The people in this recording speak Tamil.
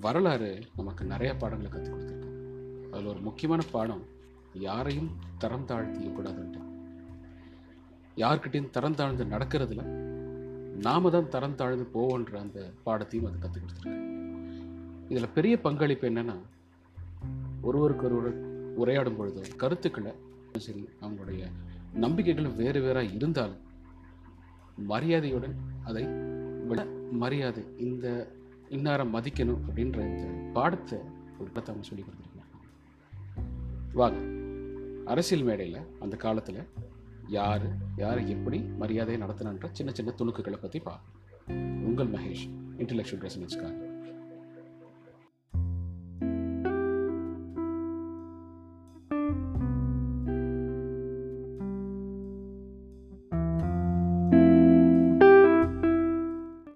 வரலாறு நமக்கு நிறைய பாடங்களை கற்றுக் கொடுத்துருக்கு. அதில் ஒரு முக்கியமான பாடம் யாரையும் தரம் தாழ்த்திக்க கூடாதுன்ட்டு. யார்கிட்டையும் தரம் தாழ்ந்து நடக்கிறதுல நாம தான் தரம் தாழ்ந்து போவோன்ற அந்த பாடத்தையும் அது கற்றுக் கொடுத்துருக்கு. இதில் பெரிய பங்களிப்பு என்னென்னா ஒருவருக்கு ஒருவர் உரையாடும் பொழுது கருத்துக்களை சரி அவங்களுடைய நம்பிக்கைகள் வேறு வேறாக இருந்தாலும் மரியாதையுடன் அதை விட மரியாதை இந்த இன்னாரம் மதிக்கணும் அப்படின்ற இந்த பாடத்தை ஒரு படத்தை அவங்க சொல்லி கொடுத்துருக்காங்க. வாங்க. அரசியல் மேடையில் அந்த காலத்தில் யார் யாரை எப்படி மரியாதையை நடத்தினான்ற சின்ன சின்ன துணுக்குகளை பற்றி பார்க்கணும் உங்கள் மகேஷ் இன்டலெக்சுவல் ரெசனன்ஸ்க்காக